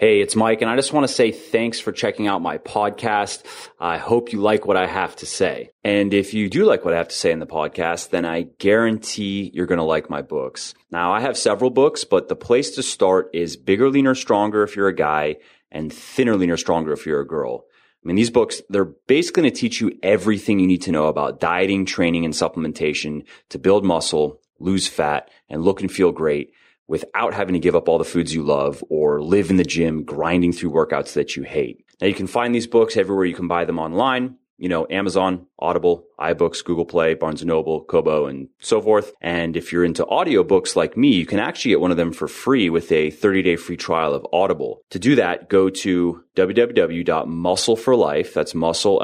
Hey, it's Mike, and I just want to say thanks for checking out my podcast. I hope you like what I have to say. And if you do like what I have to say in the podcast, then I guarantee you're going to like my books. Now, I have several books, but the place to start is Bigger, Leaner, Stronger if you're a guy, and Thinner, Leaner, Stronger if you're a girl. I mean, these books, they're basically going to teach you everything you need to know about dieting, training, and supplementation to build muscle, lose fat, and look and feel great without having to give up all the foods you love or live in the gym grinding through workouts that you hate. Now you can find these books everywhere you can buy them online. You know, Amazon, Audible, iBooks, Google Play, Barnes & Noble, Kobo, and so forth. And if you're into audiobooks like me, you can actually get one of them for free with a 30-day free trial of Audible. To do that, go to www.muscleforlife, that's muscle,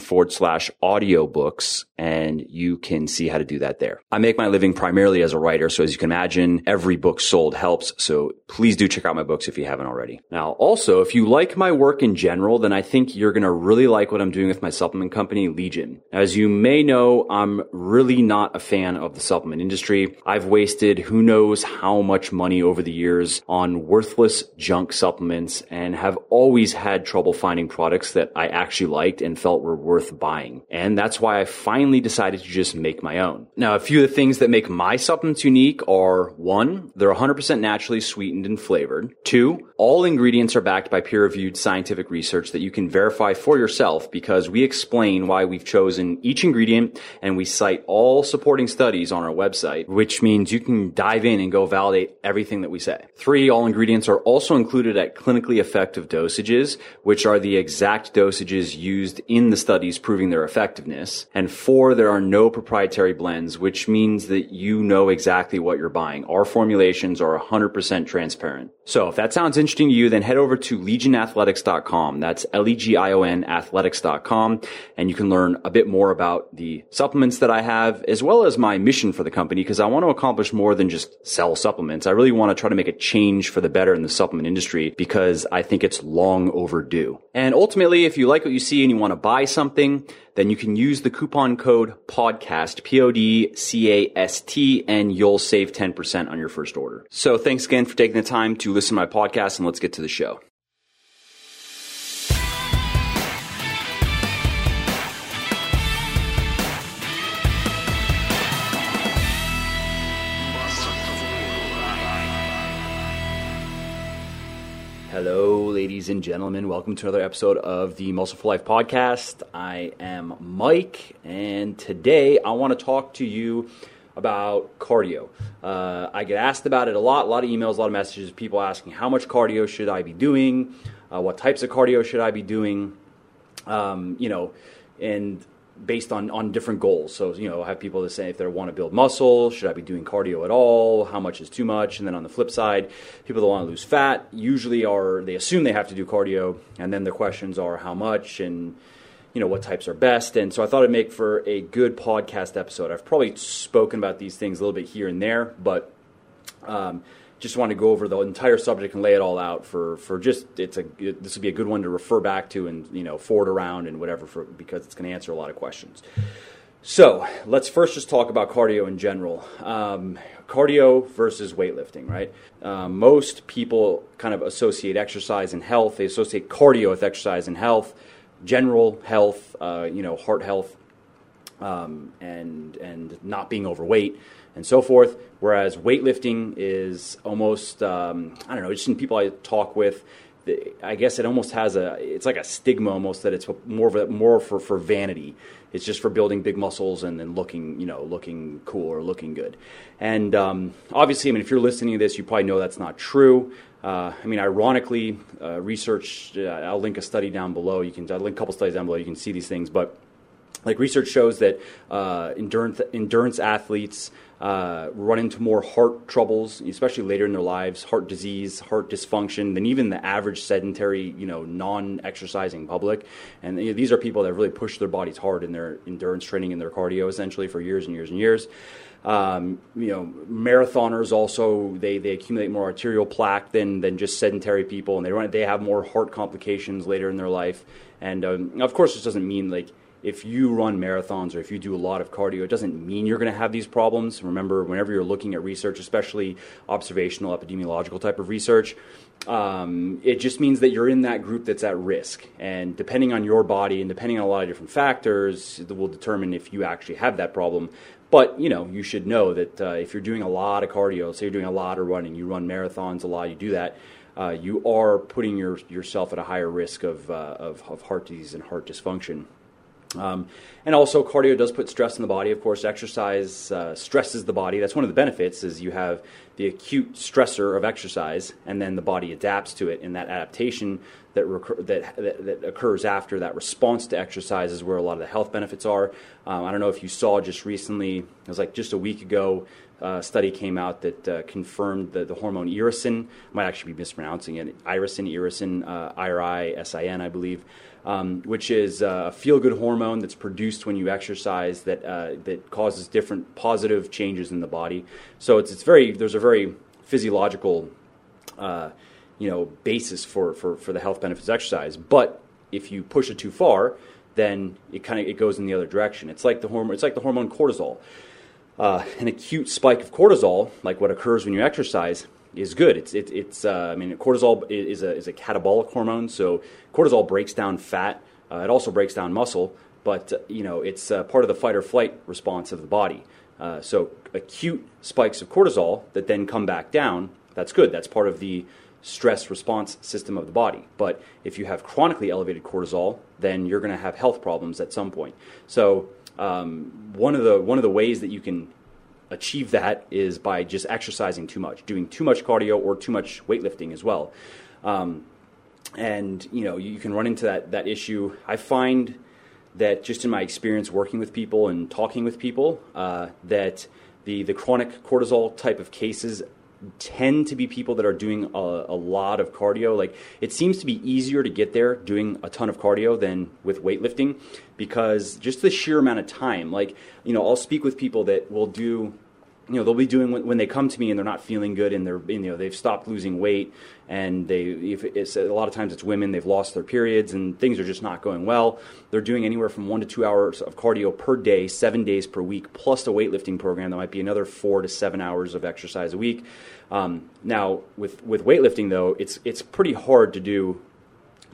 forward slash audiobooks, and you can see how to do that there. I make my living primarily as a writer, so as you can imagine, every book sold helps, so please do check out my books if you haven't already. Now, also, if you like my work in general, then I think you're gonna really like what I'm doing with my supplement company, Legion. As you may know, I'm really not a fan of the supplement industry. I've wasted who knows how much money over the years on worthless junk supplements and have always had trouble finding products that I actually liked and felt were worth buying. And that's why I finally decided to just make my own. Now, a few of the things that make my supplements unique are one, they're 100% naturally sweetened and flavored. Two, all ingredients are backed by peer reviewed scientific research that you can verify for yourself because we explain why we've chosen each ingredient and we cite all supporting studies on our website, which means you can dive in and go validate everything that we say. Three, all ingredients are also included at clinically effective dosages, which are the exact dosages used in the studies proving their effectiveness. And four, there are no proprietary blends, which means that you know exactly what you're buying. Our formulations are 100% transparent. So if that sounds interesting to you, then head over to legionathletics.com. That's L-E-G-I-O-N athletics.com. And you can learn a bit more about the supplements that I have, as well as my mission for the company, because I want to accomplish more than just sell supplements. I really want to try to make a change for the better in the supplement industry because I think it's long overdue. And ultimately, if you like what you see and you want to buy something, then you can use the coupon code PODCAST, P-O-D-C-A-S-T, and you'll save 10% on your first order. So thanks again for taking the time to listen to my podcast and let's get to the show. Hello, ladies and gentlemen. Welcome to another episode of the Muscle for Life podcast. I am Mike, and today I want to talk to you about cardio. Uh, I get asked about it a lot, a lot of emails, a lot of messages, people asking how much cardio should I be doing, uh, what types of cardio should I be doing, um, you know, and based on, on different goals. So, you know, I have people that say if they want to build muscle, should I be doing cardio at all? How much is too much? And then on the flip side, people that want to lose fat usually are, they assume they have to do cardio. And then the questions are how much and, you know, what types are best. And so I thought it'd make for a good podcast episode. I've probably spoken about these things a little bit here and there, but, um, just want to go over the entire subject and lay it all out for, for just it's a this would be a good one to refer back to and you know forward around and whatever for because it's going to answer a lot of questions. So let's first just talk about cardio in general. Um, cardio versus weightlifting, right? Um, most people kind of associate exercise and health. They associate cardio with exercise and health, general health, uh, you know, heart health, um, and and not being overweight and so forth. Whereas weightlifting is almost um, I don't know, just in people I talk with. I guess it almost has a it's like a stigma almost that it's more of a, more for, for vanity. It's just for building big muscles and then looking you know looking cool or looking good. And um, obviously, I mean, if you're listening to this, you probably know that's not true. Uh, I mean, ironically, uh, research. Uh, I'll link a study down below. You can I'll link a couple studies down below. You can see these things, but like research shows that uh, endurance endurance athletes uh, run into more heart troubles, especially later in their lives, heart disease, heart dysfunction, than even the average sedentary, you know, non-exercising public. And you know, these are people that really push their bodies hard in their endurance training and their cardio, essentially for years and years and years. Um, you know, marathoners also they, they accumulate more arterial plaque than than just sedentary people, and they run they have more heart complications later in their life. And um, of course, this doesn't mean like if you run marathons or if you do a lot of cardio, it doesn't mean you're going to have these problems. Remember, whenever you're looking at research, especially observational, epidemiological type of research, um, it just means that you're in that group that's at risk. And depending on your body and depending on a lot of different factors, that will determine if you actually have that problem. But you know, you should know that uh, if you're doing a lot of cardio, say you're doing a lot of running, you run marathons a lot, you do that. Uh, you are putting your, yourself at a higher risk of, uh, of, of heart disease and heart dysfunction. Um, and also, cardio does put stress in the body. Of course, exercise uh, stresses the body. That's one of the benefits is you have the acute stressor of exercise, and then the body adapts to it. And that adaptation that, recur- that, that, that, occurs after that response to exercise is where a lot of the health benefits are. Um, I don't know if you saw just recently, it was like just a week ago, uh, study came out that uh, confirmed that the hormone irisin. Might actually be mispronouncing it. Irisin, irisin, uh, I-R-I-S-I-N, I believe um, which is a feel good hormone that's produced when you exercise that, uh, that causes different positive changes in the body. So it's, it's very, there's a very physiological uh, you know, basis for, for, for the health benefits exercise. But if you push it too far, then it kind of it goes in the other direction. It's like the hormone. It's like the hormone cortisol. Uh, an acute spike of cortisol, like what occurs when you exercise, is good. It's it, it's uh, I mean cortisol is a is a catabolic hormone, so cortisol breaks down fat. Uh, it also breaks down muscle, but uh, you know it's uh, part of the fight or flight response of the body. Uh, so acute spikes of cortisol that then come back down. That's good. That's part of the stress response system of the body. But if you have chronically elevated cortisol, then you're going to have health problems at some point. So um, one of the one of the ways that you can achieve that is by just exercising too much, doing too much cardio or too much weightlifting as well. Um, and you know you can run into that that issue. I find that just in my experience working with people and talking with people, uh, that the the chronic cortisol type of cases tend to be people that are doing a, a, lot of cardio. Like it seems to be easier to get there doing a ton of cardio than with weightlifting because just the sheer amount of time. Like you know, I'll speak with people that will do you know they'll be doing when, they come to me and they're not feeling good and they're you know they've stopped losing weight and they if it's a lot of times it's women they've lost their periods and things are just not going well. They're doing anywhere from one to two hours of cardio per day seven days per week plus a weightlifting program that might be another four to seven hours of exercise a week. Um, now with with weightlifting though it's it's pretty hard to do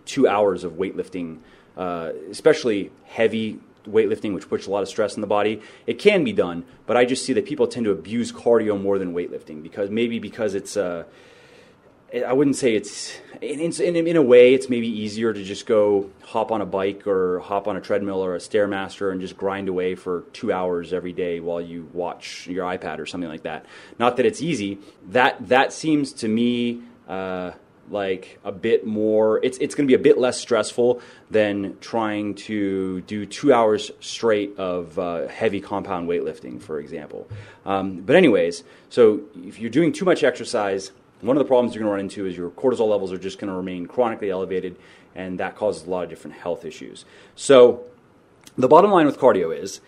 two hours of weightlifting uh, especially heavy weightlifting, which puts a lot of stress in the body. It can be done, but I just see that people tend to abuse cardio more than weightlifting because maybe because it's. Uh, I wouldn't say it's in, in, in, a way it's maybe easier to just go hop on a bike or hop on a treadmill or a stairmaster and just grind away for two hours every day while you watch your iPad or something like that. Not that it's easy. That that seems to me uh, like a bit more it's it's going to be a bit less stressful than trying to do two hours straight of uh, heavy compound weightlifting for example. Um, but anyways so if you're doing too much exercise one of the problems you're going to run into is your cortisol levels are just going to remain chronically elevated and that causes a lot of different health issues. So the bottom line with cardio is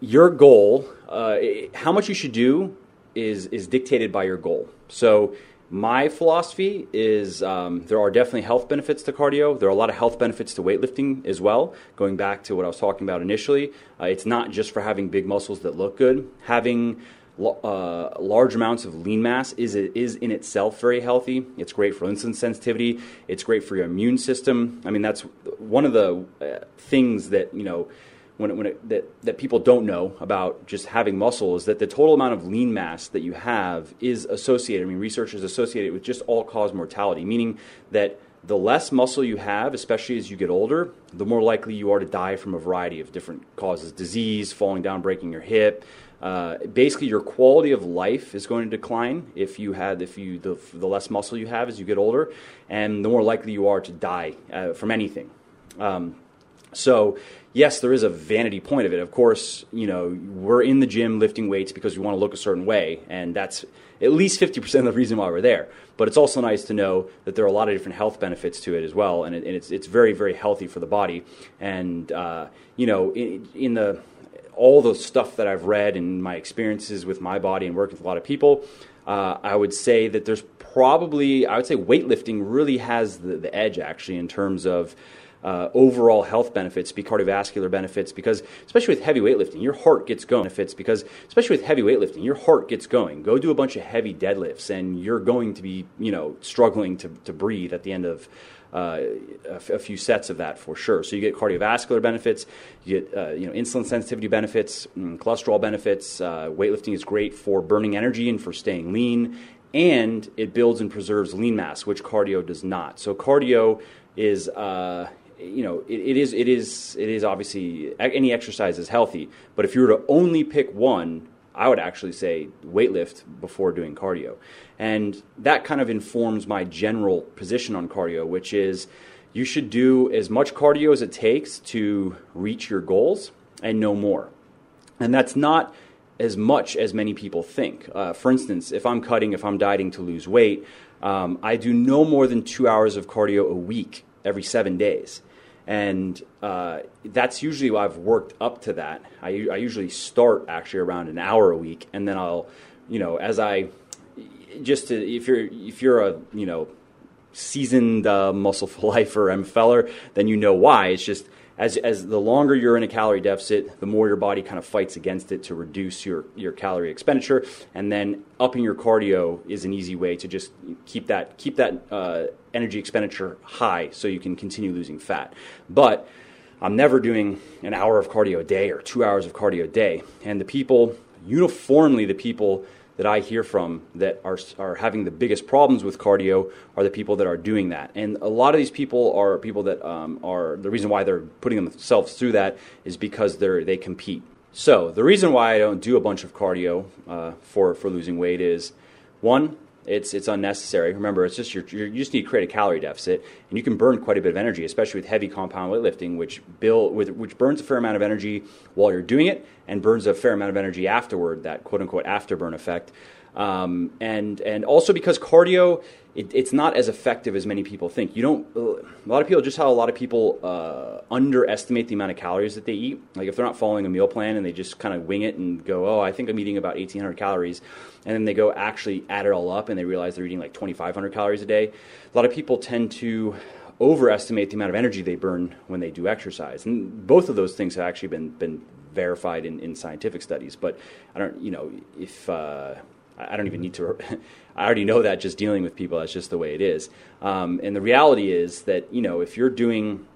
your goal uh, how much you should do is is dictated by your goal. So my philosophy is um, there are definitely health benefits to cardio. There are a lot of health benefits to weightlifting as well. Going back to what I was talking about initially, uh, it's not just for having big muscles that look good. Having uh, large amounts of lean mass is is in itself very healthy. It's great for insulin sensitivity. It's great for your immune system. I mean, that's one of the uh, things that you know when it, when it, that, that people don't know about just having muscle is that the total amount of lean mass that you have is associated. I mean, research is associated with just all cause mortality, meaning that the less muscle you have, especially as you get older, the more likely you are to die from a variety of different causes disease, falling down, breaking your hip. Uh, basically, your quality of life is going to decline if you had if you the, the less muscle you have as you get older, and the more likely you are to die uh, from anything. Um, so yes, there is a vanity point of it. Of course, you know, we're in the gym lifting weights because we want to look a certain way, and that's at least 50% of the reason why we're there. But it's also nice to know that there are a lot of different health benefits to it as well, and, it, and it's, it's very, very healthy for the body. And, uh, you know, in, in, the all the stuff that I've read and my experiences with my body and working with a lot of people, uh, I would say that there's probably, I would say weightlifting really has the, the edge actually in terms of uh, overall health benefits, be cardiovascular benefits, because especially with heavy weightlifting, your heart gets going. Benefits because especially with heavy weightlifting, your heart gets going. Go do a bunch of heavy deadlifts, and you're going to be you know struggling to, to breathe at the end of uh, a, f- a few sets of that for sure. So you get cardiovascular benefits, you get uh, you know insulin sensitivity benefits, mm, cholesterol benefits. Uh, weightlifting is great for burning energy and for staying lean, and it builds and preserves lean mass, which cardio does not. So cardio is uh, you know, it, it is it is it is obviously any exercise is healthy, but if you were to only pick one, I would actually say weightlift before doing cardio, and that kind of informs my general position on cardio, which is you should do as much cardio as it takes to reach your goals and no more, and that's not as much as many people think. Uh, for instance, if I'm cutting, if I'm dieting to lose weight, um, I do no more than two hours of cardio a week every seven days. And uh, that's usually why I've worked up to that. I, I usually start actually around an hour a week, and then I'll, you know, as I just to, if you're if you're a you know seasoned uh, muscle for life or MFLer, then you know why. It's just as, as the longer you're in a calorie deficit, the more your body kind of fights against it to reduce your, your calorie expenditure. And then upping your cardio is an easy way to just keep that, keep that uh, energy expenditure high so you can continue losing fat. But I'm never doing an hour of cardio a day or two hours of cardio a day. And the people, uniformly, the people that I hear from that are, are having the biggest problems with cardio are the people that are doing that. And a lot of these people are people that um, are the reason why they're putting themselves through that is because they're, they compete. So the reason why I don't do a bunch of cardio uh, for, for losing weight is one, it's it's unnecessary. Remember, it's just you you just need to create a calorie deficit, and you can burn quite a bit of energy, especially with heavy compound weightlifting, which build with, which burns a fair amount of energy while you're doing it, and burns a fair amount of energy afterward. That quote unquote afterburn effect, um, and and also because cardio it, it's not as effective as many people think. You don't. A lot of people, just how a lot of people uh, underestimate the amount of calories that they eat. Like if they're not following a meal plan and they just kind of wing it and go, "Oh, I think I'm eating about 1,800 calories," and then they go actually add it all up and they realize they're eating like 2,500 calories a day. A lot of people tend to overestimate the amount of energy they burn when they do exercise, and both of those things have actually been been verified in, in scientific studies. But I don't, you know, if uh, I don't even need to. I already know that just dealing with people. That's just the way it is. Um, and the reality is that you know if you're doing,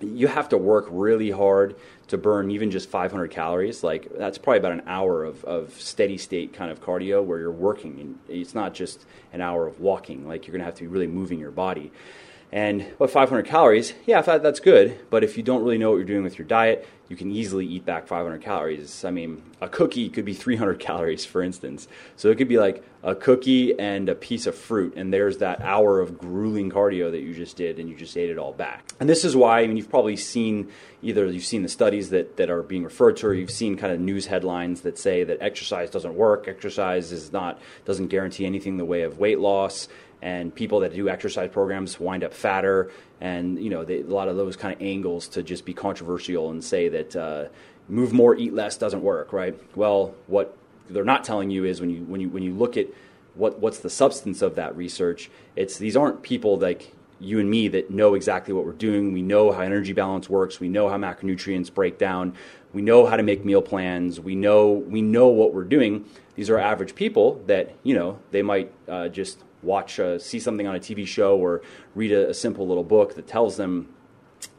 you have to work really hard to burn even just 500 calories. Like that's probably about an hour of, of steady state kind of cardio where you're working. And it's not just an hour of walking. Like you're gonna have to be really moving your body. And what 500 calories? Yeah, that's good. But if you don't really know what you're doing with your diet, you can easily eat back 500 calories. I mean, a cookie could be 300 calories, for instance. So it could be like a cookie and a piece of fruit, and there's that hour of grueling cardio that you just did, and you just ate it all back. And this is why, I mean, you've probably seen either you've seen the studies that, that are being referred to, or you've seen kind of news headlines that say that exercise doesn't work, exercise is not doesn't guarantee anything in the way of weight loss and people that do exercise programs wind up fatter, and you know they, a lot of those kind of angles to just be controversial and say that uh, move more, eat less doesn't work, right? Well, what they're not telling you is when you when you when you look at what what's the substance of that research, it's these aren't people like you and me that know exactly what we're doing. We know how energy balance works. We know how macronutrients break down. We know how to make meal plans. We know we know what we're doing. These are average people that you know they might uh, just watch, uh, see something on a TV show or read a, a simple little book that tells them,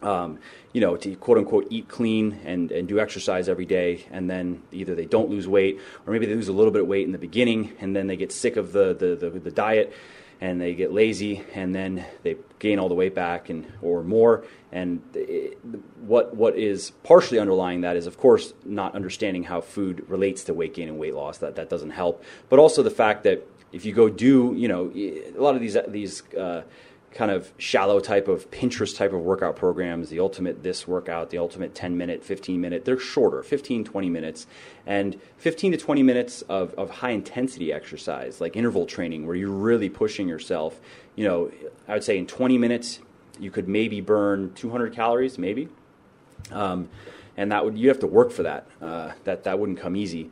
um, you know, to quote unquote eat clean and, and do exercise every day, and then either they don't lose weight or maybe they lose a little bit of weight in the beginning, and then they get sick of the, the, the, the diet and they get lazy and then they gain all the weight back and or more. And it, what what is partially underlying that is of course not understanding how food relates to weight gain and weight loss. That that doesn't help. But also the fact that if you go do, you know, a lot of these these uh, kind of shallow type of Pinterest type of workout programs, the ultimate this workout, the ultimate 10 minute, 15 minute, they're shorter, 15, 20 minutes. And 15 to 20 minutes of, of high intensity exercise, like interval training, where you're really pushing yourself. You know, I would say in 20 minutes, you could maybe burn 200 calories, maybe. Um, and that would you have to work for that. Uh, that that wouldn't come easy.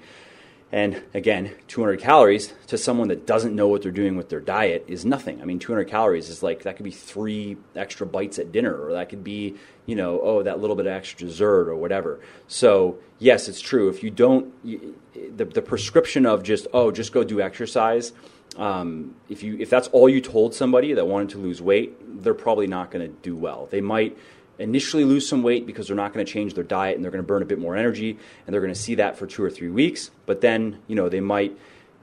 And again, 200 calories to someone that doesn't know what they're doing with their diet is nothing. I mean, 200 calories is like that could be three extra bites at dinner, or that could be, you know, oh, that little bit of extra dessert or whatever. So, yes, it's true. If you don't, the, the prescription of just, oh, just go do exercise, um, if, you, if that's all you told somebody that wanted to lose weight, they're probably not going to do well. They might initially lose some weight because they're not going to change their diet and they're going to burn a bit more energy and they're going to see that for two or three weeks. But then, you know, they might,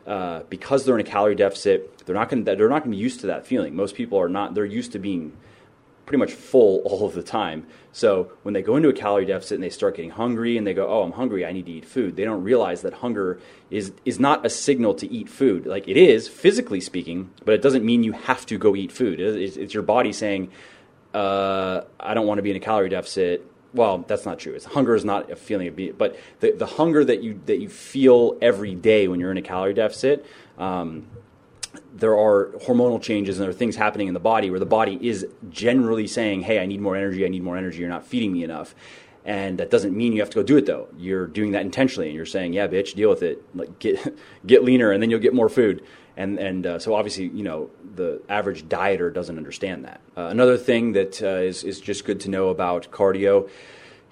uh, because they're in a calorie deficit, they're not going to, they're not going to be used to that feeling. Most people are not, they're used to being pretty much full all of the time. So when they go into a calorie deficit and they start getting hungry and they go, "Oh, I'm hungry. I need to eat food." They don't realize that hunger is is not a signal to eat food. Like it is physically speaking, but it doesn't mean you have to go eat food. It's, it's your body saying, uh, I don't want to be in a calorie deficit. Well, that's not true. It's, hunger is not a feeling of being, but the, the hunger that you that you feel every day when you're in a calorie deficit, um, there are hormonal changes and there are things happening in the body where the body is generally saying, "Hey, I need more energy. I need more energy. You're not feeding me enough." And that doesn't mean you have to go do it though. You're doing that intentionally, and you're saying, "Yeah, bitch, deal with it. Like get get leaner, and then you'll get more food." And and uh, so obviously you know the average dieter doesn't understand that. Uh, another thing that uh, is is just good to know about cardio.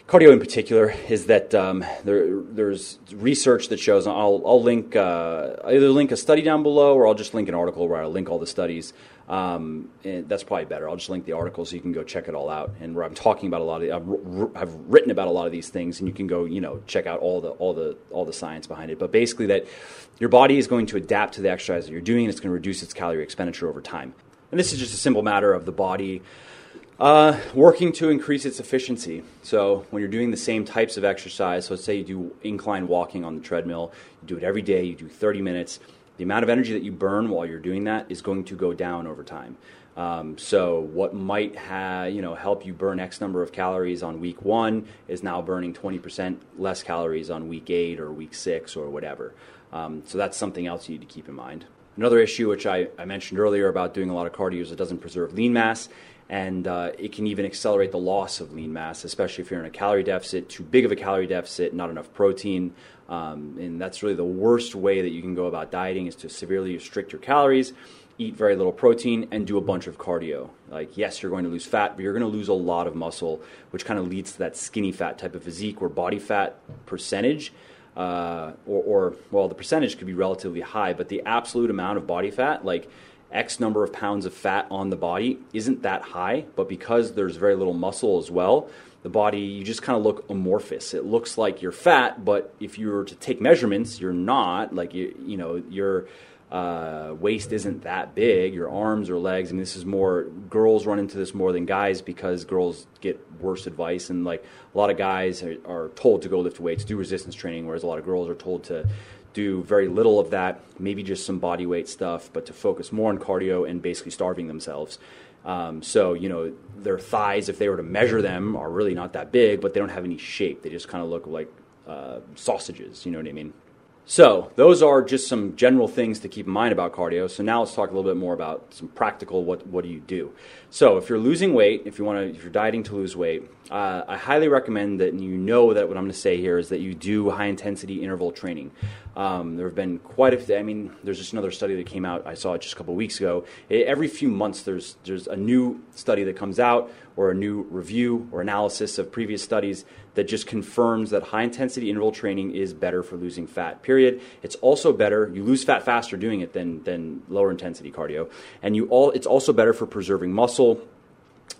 Cardio in particular is that um, there, there's research that shows. I'll, I'll link uh, either link a study down below, or I'll just link an article where I'll link all the studies. Um, that's probably better. I'll just link the article so you can go check it all out. And where I'm talking about a lot of, I've, I've written about a lot of these things, and you can go, you know, check out all the all the all the science behind it. But basically, that your body is going to adapt to the exercise that you're doing, and it's going to reduce its calorie expenditure over time. And this is just a simple matter of the body uh, working to increase its efficiency. So, when you're doing the same types of exercise, so let's say you do incline walking on the treadmill, you do it every day, you do 30 minutes, the amount of energy that you burn while you're doing that is going to go down over time. Um, so, what might have, you know, help you burn X number of calories on week one is now burning 20% less calories on week eight or week six or whatever. Um, so, that's something else you need to keep in mind. Another issue, which I, I mentioned earlier about doing a lot of cardio, is it doesn't preserve lean mass and uh, it can even accelerate the loss of lean mass, especially if you're in a calorie deficit, too big of a calorie deficit, not enough protein. Um, and that's really the worst way that you can go about dieting is to severely restrict your calories, eat very little protein, and do a bunch of cardio. Like, yes, you're going to lose fat, but you're going to lose a lot of muscle, which kind of leads to that skinny fat type of physique where body fat percentage. Uh, or, or, well, the percentage could be relatively high, but the absolute amount of body fat, like X number of pounds of fat on the body isn't that high, but because there's very little muscle as well, the body, you just kind of look amorphous. It looks like you're fat, but if you were to take measurements, you're not. Like, you, you know, your uh, waist isn't that big, your arms or legs. I mean, this is more, girls run into this more than guys because girls get worse advice. And, like, a lot of guys are, are told to go lift weights, do resistance training, whereas a lot of girls are told to do very little of that, maybe just some body weight stuff, but to focus more on cardio and basically starving themselves. Um, so, you know, their thighs, if they were to measure them, are really not that big, but they don't have any shape. They just kind of look like uh, sausages, you know what I mean? So, those are just some general things to keep in mind about cardio. So, now let's talk a little bit more about some practical what, what do you do. So, if you're losing weight, if you want to, if you're dieting to lose weight, uh, I highly recommend that you know that what I'm going to say here is that you do high intensity interval training. Um, there have been quite a few, I mean, there's just another study that came out, I saw it just a couple weeks ago. It, every few months, there's, there's a new study that comes out or a new review or analysis of previous studies that just confirms that high intensity interval training is better for losing fat, period. It's also better, you lose fat faster doing it than, than lower intensity cardio. And you all, it's also better for preserving muscle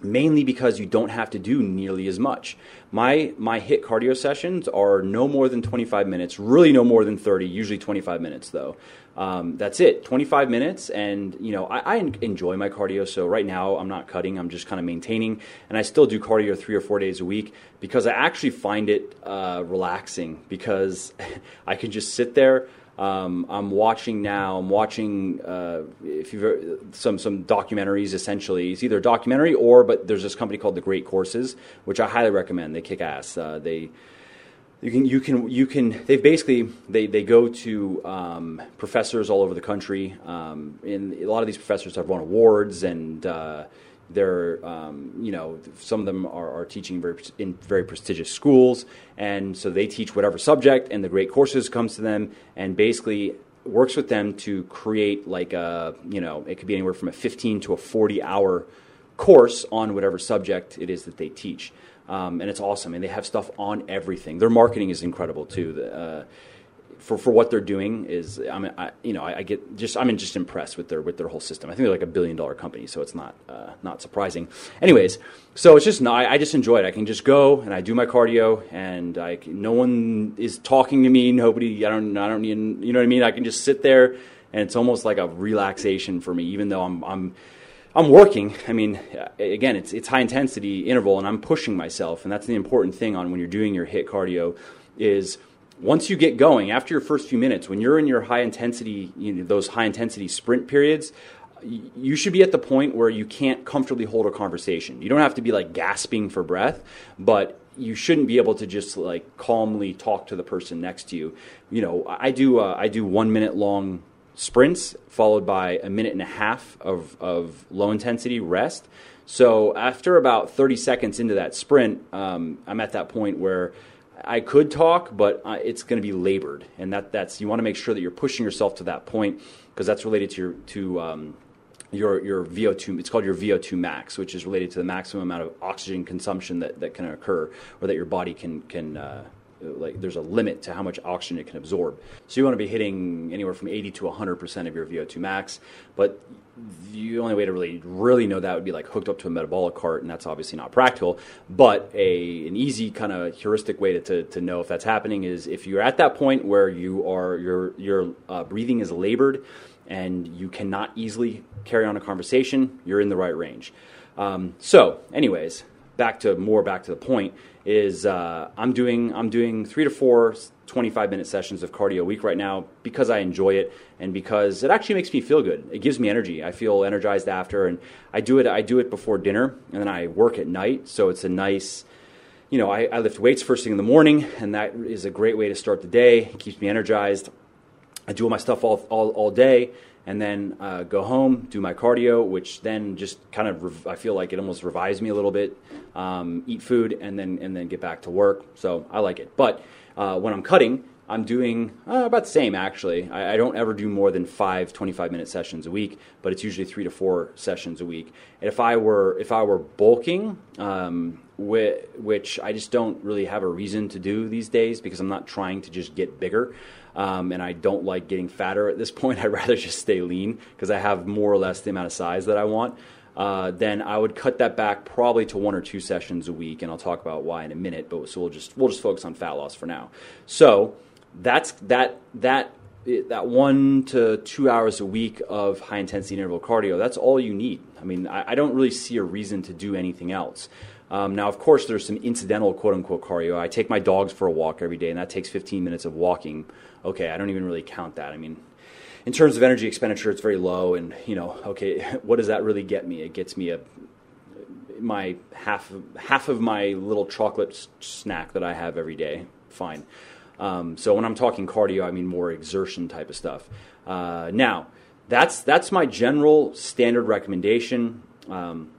mainly because you don't have to do nearly as much. My my HIIT cardio sessions are no more than 25 minutes, really no more than 30, usually 25 minutes though. Um, that's it, 25 minutes, and you know I, I, enjoy my cardio. So right now I'm not cutting, I'm just kind of maintaining, and I still do cardio three or four days a week because I actually find it uh, relaxing because I can just sit there. Um, I'm watching now. I'm watching uh, if you've some some documentaries. Essentially, it's either a documentary or but there's this company called The Great Courses, which I highly recommend. They kick ass. Uh, they you can you can you can they basically they they go to um, professors all over the country. Um, and a lot of these professors have won awards and. Uh, They're, um, you know, some of them are, are teaching very, in very prestigious schools, and so they teach whatever subject, and the great courses comes to them, and basically works with them to create like a, you know, it could be anywhere from a 15 to a 40 hour course on whatever subject it is that they teach. Um, and it's awesome. And they have stuff on everything. Their marketing is incredible too. The, uh, for, for what they're doing is I mean I, you know I, I, get just I'm just impressed with their with their whole system. I think they're like a billion dollar company, so it's not uh, not surprising. Anyways, so it's just I, I just enjoy it. I can just go and I do my cardio, and I no one is talking to me. Nobody I don't I don't need you know what I mean. I can just sit there, and it's almost like a relaxation for me, even though I'm I'm I'm working. I mean, again, it's it's high intensity interval, and I'm pushing myself, and that's the important thing on when you're doing your HIIT cardio is once you get going after your first few minutes when you're in your high intensity you know, those high intensity sprint periods you should be at the point where you can't comfortably hold a conversation. You don't have to be like gasping for breath but you shouldn't be able to just like calmly talk to the person next to you. You know i do uh, i do one minute long sprints followed by a minute and a half of, of low intensity rest. So after about 30 seconds into that sprint um, i'm at that point where I could talk, but uh, it's going to be labored, and that that's you want to make sure that you're pushing yourself to that point because that's related to your to um, your your VO2. It's called your VO2 max, which is related to the maximum amount of oxygen consumption that, that can occur or that your body can can uh, like there's a limit to how much oxygen it can absorb. So you want to be hitting anywhere from 80 to 100% of your VO2 max, but the only way to really really know that would be like hooked up to a metabolic cart, and that's obviously not practical. But a an easy kind of heuristic way to, to, to, know if that's happening is if you're at that point where you are your your uh, breathing is labored and you cannot easily carry on a conversation, you're in the right range. Um, so, anyways, back to more back to the point is uh, I'm doing I'm doing three to four 25 minute sessions of cardio a week right now because I enjoy it and because it actually makes me feel good. It gives me energy. I feel energized after, and I do it. I do it before dinner, and then I work at night. So it's a nice. You know, I, I lift weights first thing in the morning, and that is a great way to start the day. It keeps me energized. I do all my stuff all, all, all day, and then uh, go home, do my cardio, which then just kind of rev- I feel like it almost revives me a little bit. Um, eat food and then and then get back to work. So I like it. But uh, when I'm cutting, I'm doing uh, about the same actually. I, I, don't ever do more than five 25 minute sessions a week, but it's usually three to four sessions a week. And if I were if I were bulking, um, which, I just don't really have a reason to do these days because I'm not trying to just get bigger um, and I don't like getting fatter at this point. I'd rather just stay lean because I have more or less the amount of size that I want. Uh, then I would cut that back probably to one or two sessions a week, and I'll talk about why in a minute. But so we'll just we'll just focus on fat loss for now. So that's that that that one to two hours a week of high intensity interval cardio. That's all you need. I mean, I, I don't really see a reason to do anything else. Um, now, of course, there's some incidental quote unquote cardio. I take my dogs for a walk every day, and that takes 15 minutes of walking. Okay, I don't even really count that. I mean, in terms of energy expenditure, it's very low, and you know, okay, what does that really get me? It gets me a my half half of my little chocolate snack that I have every day. Fine. Um, so when I'm talking cardio, I mean more exertion type of stuff. Uh, now, that's that's my general standard recommendation. Um,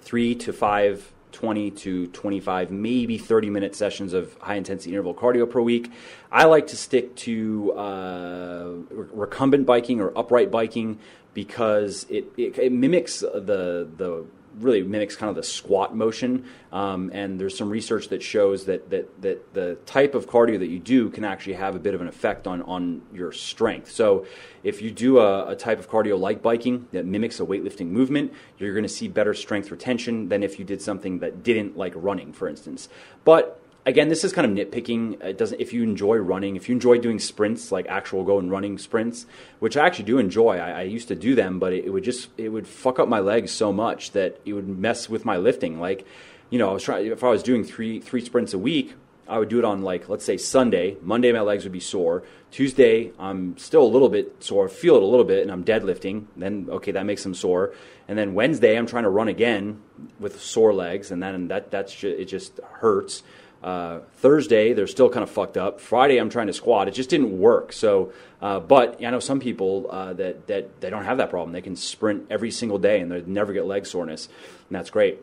three to five 20 to 25, maybe 30 minute sessions of high intensity interval cardio per week. I like to stick to uh, recumbent biking or upright biking because it, it, it mimics the, the really mimics kind of the squat motion. Um, and there's some research that shows that, that, that the type of cardio that you do can actually have a bit of an effect on, on your strength. So if you do a, a type of cardio like biking that mimics a weightlifting movement, you're going to see better strength retention than if you did something that didn't, like running, for instance. But again, this is kind of nitpicking. It doesn't. If you enjoy running, if you enjoy doing sprints, like actual go and running sprints, which I actually do enjoy. I, I used to do them, but it, it, would just it would fuck up my legs so much that it would mess with my lifting. Like, you know, I was trying. If I was doing three three sprints a week, I would do it on like let's say Sunday. Monday my legs would be sore. Tuesday I'm still a little bit sore, feel it a little bit, and I'm deadlifting. Then okay, that makes them sore. And then Wednesday I'm trying to run again with sore legs, and then that that's just, it just hurts. Uh, Thursday, they're still kind of fucked up. Friday, I'm trying to squat. It just didn't work. So, uh, but I know some people uh, that that they don't have that problem. They can sprint every single day and they never get leg soreness, and that's great.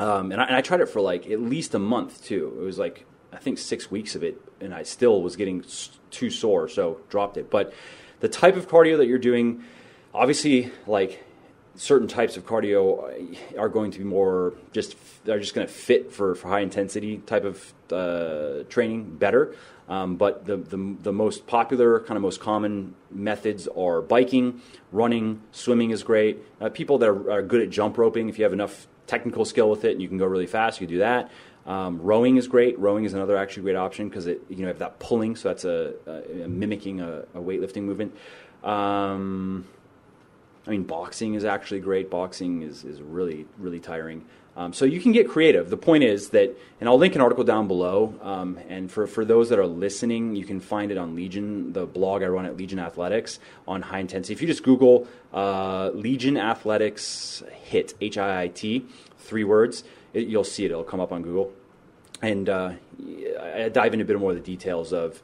Um, and, I, and I tried it for like at least a month too. It was like I think six weeks of it, and I still was getting too sore, so dropped it. But the type of cardio that you're doing, obviously, like certain types of cardio are going to be more just they're just going to fit for, for high intensity type of uh, training better. Um, but the, the, the most popular, kind of most common methods are biking, running, swimming is great. Uh, people that are, are, good at jump roping, if you have enough technical skill with it and you can go really fast, you can do that. Um, rowing is great. Rowing is another actually great option because it you know have that pulling, so that's a, a, a mimicking a, a, weightlifting movement. Um, I mean, boxing is actually great. Boxing is, is really, really tiring. Um, so you can get creative. The point is that, and I'll link an article down below. Um, and for, for those that are listening, you can find it on Legion, the blog I run at Legion Athletics on high intensity. If you just Google uh, Legion Athletics HIIT, H I I T, three words, it, you'll see it. It'll come up on Google. And uh, I dive into a bit more of the details of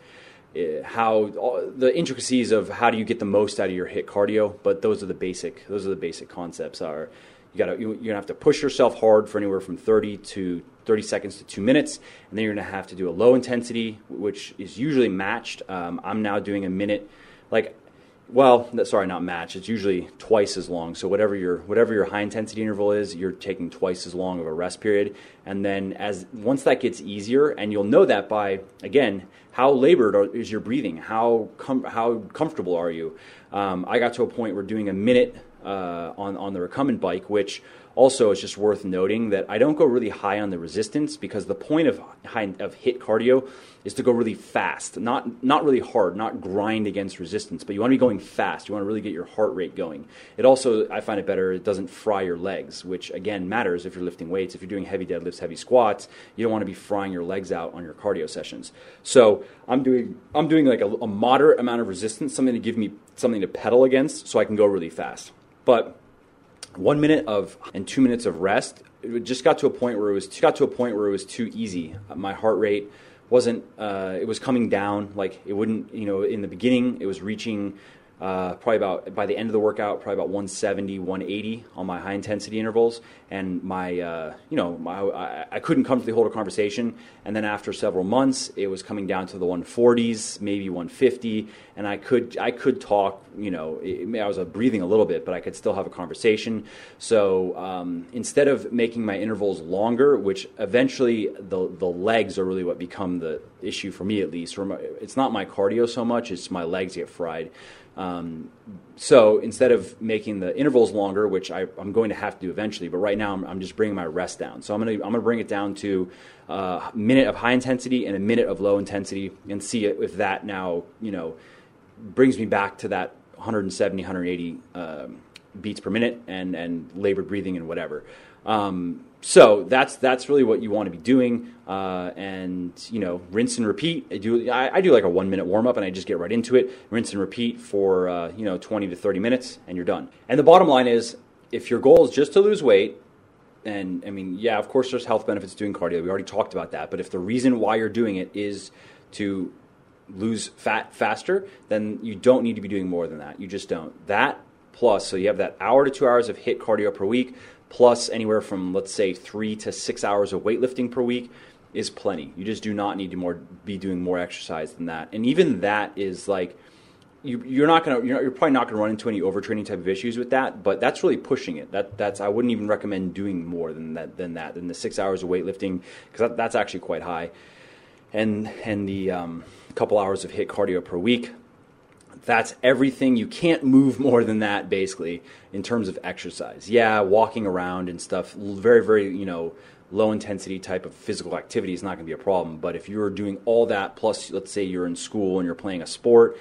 how the intricacies of how do you get the most out of your HIIT cardio but those are the basic those are the basic concepts are you got to you're gonna have to push yourself hard for anywhere from 30 to 30 seconds to two minutes and then you're gonna have to do a low intensity which is usually matched. Um, i'm now doing a minute like well, sorry, not match. It's usually twice as long. So whatever your whatever your high intensity interval is, you're taking twice as long of a rest period. And then as once that gets easier, and you'll know that by again how labored are, is your breathing, how com- how comfortable are you. Um, I got to a point where doing a minute uh, on on the recumbent bike, which also, it's just worth noting that I don't go really high on the resistance because the point of high, of HIIT cardio is to go really fast, not not really hard, not grind against resistance, but you want to be going fast. You want to really get your heart rate going. It also, I find it better. It doesn't fry your legs, which again matters if you're lifting weights. If you're doing heavy deadlifts, heavy squats, you don't want to be frying your legs out on your cardio sessions. So I'm doing I'm doing like a, a moderate amount of resistance, something to give me something to pedal against, so I can go really fast. But one minute of and two minutes of rest. It just got to a point where it was got to a point where it was too easy. My heart rate wasn't. Uh, it was coming down. Like it wouldn't. You know, in the beginning, it was reaching uh, probably about by the end of the workout, probably about 170, 180 on my high intensity intervals, and my uh, you know my, I, I, couldn't comfortably hold a conversation. And then after several months, it was coming down to the 140s, maybe 150, and I could I could talk. You know, it, I was breathing a little bit, but I could still have a conversation. So um, instead of making my intervals longer, which eventually the the legs are really what become the issue for me at least. It's not my cardio so much; it's my legs get fried. Um, so instead of making the intervals longer, which I, am going to have to do eventually, but right now I'm, I'm, just bringing my rest down. So I'm going to I'm going to bring it down to uh, a minute of high intensity and a minute of low intensity, and see if that now you know brings me back to that 170 180 um, beats per minute and and labored breathing and whatever. Um, so that's that's really what you want to be doing, uh, and you know, rinse and repeat. I do I, I do like a one minute warm up, and I just get right into it. Rinse and repeat for uh, you know twenty to thirty minutes, and you're done. And the bottom line is, if your goal is just to lose weight, and I mean, yeah, of course, there's health benefits doing cardio. We already talked about that. But if the reason why you're doing it is to lose fat faster, then you don't need to be doing more than that. You just don't. That plus, so you have that hour to two hours of HIIT cardio per week plus anywhere from let's say three to six hours of weightlifting per week is plenty. You just do not need to more be doing more exercise than that. And even that is like you, are not gonna you're, you're, probably not gonna run into any overtraining type of issues with that. But that's really pushing it. That that's I wouldn't even recommend doing more than that than that than the six hours of weightlifting because that, that's actually quite high. And and the um, couple hours of HIIT cardio per week that's everything. You can't move more than that, basically, in terms of exercise. Yeah, walking around and stuff, very, very, you know, low intensity type of physical activity is not going to be a problem. But if you're doing all that, plus, let's say you're in school and you're playing a sport,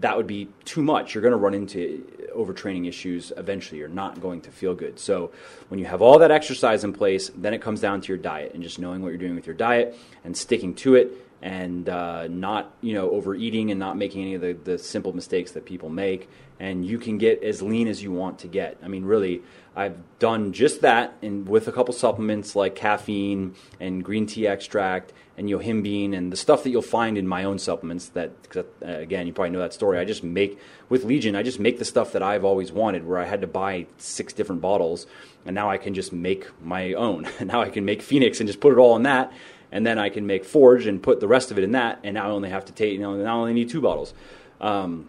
that would be too much. You're going to run into overtraining issues eventually. You're not going to feel good. So, when you have all that exercise in place, then it comes down to your diet and just knowing what you're doing with your diet and sticking to it and uh, not you know overeating and not making any of the, the simple mistakes that people make. And you can get as lean as you want to get. I mean really i've done just that and with a couple supplements like caffeine and green tea extract and yohimbine and the stuff that you'll find in my own supplements that uh, again you probably know that story. I just make with legion i just make the stuff that i've always wanted where i had to buy six different bottles and now i can just make my own. Now i can make phoenix and just put it all in that and then I can make Forge and put the rest of it in that, and now I only have to take, you know, now I only need two bottles. Um,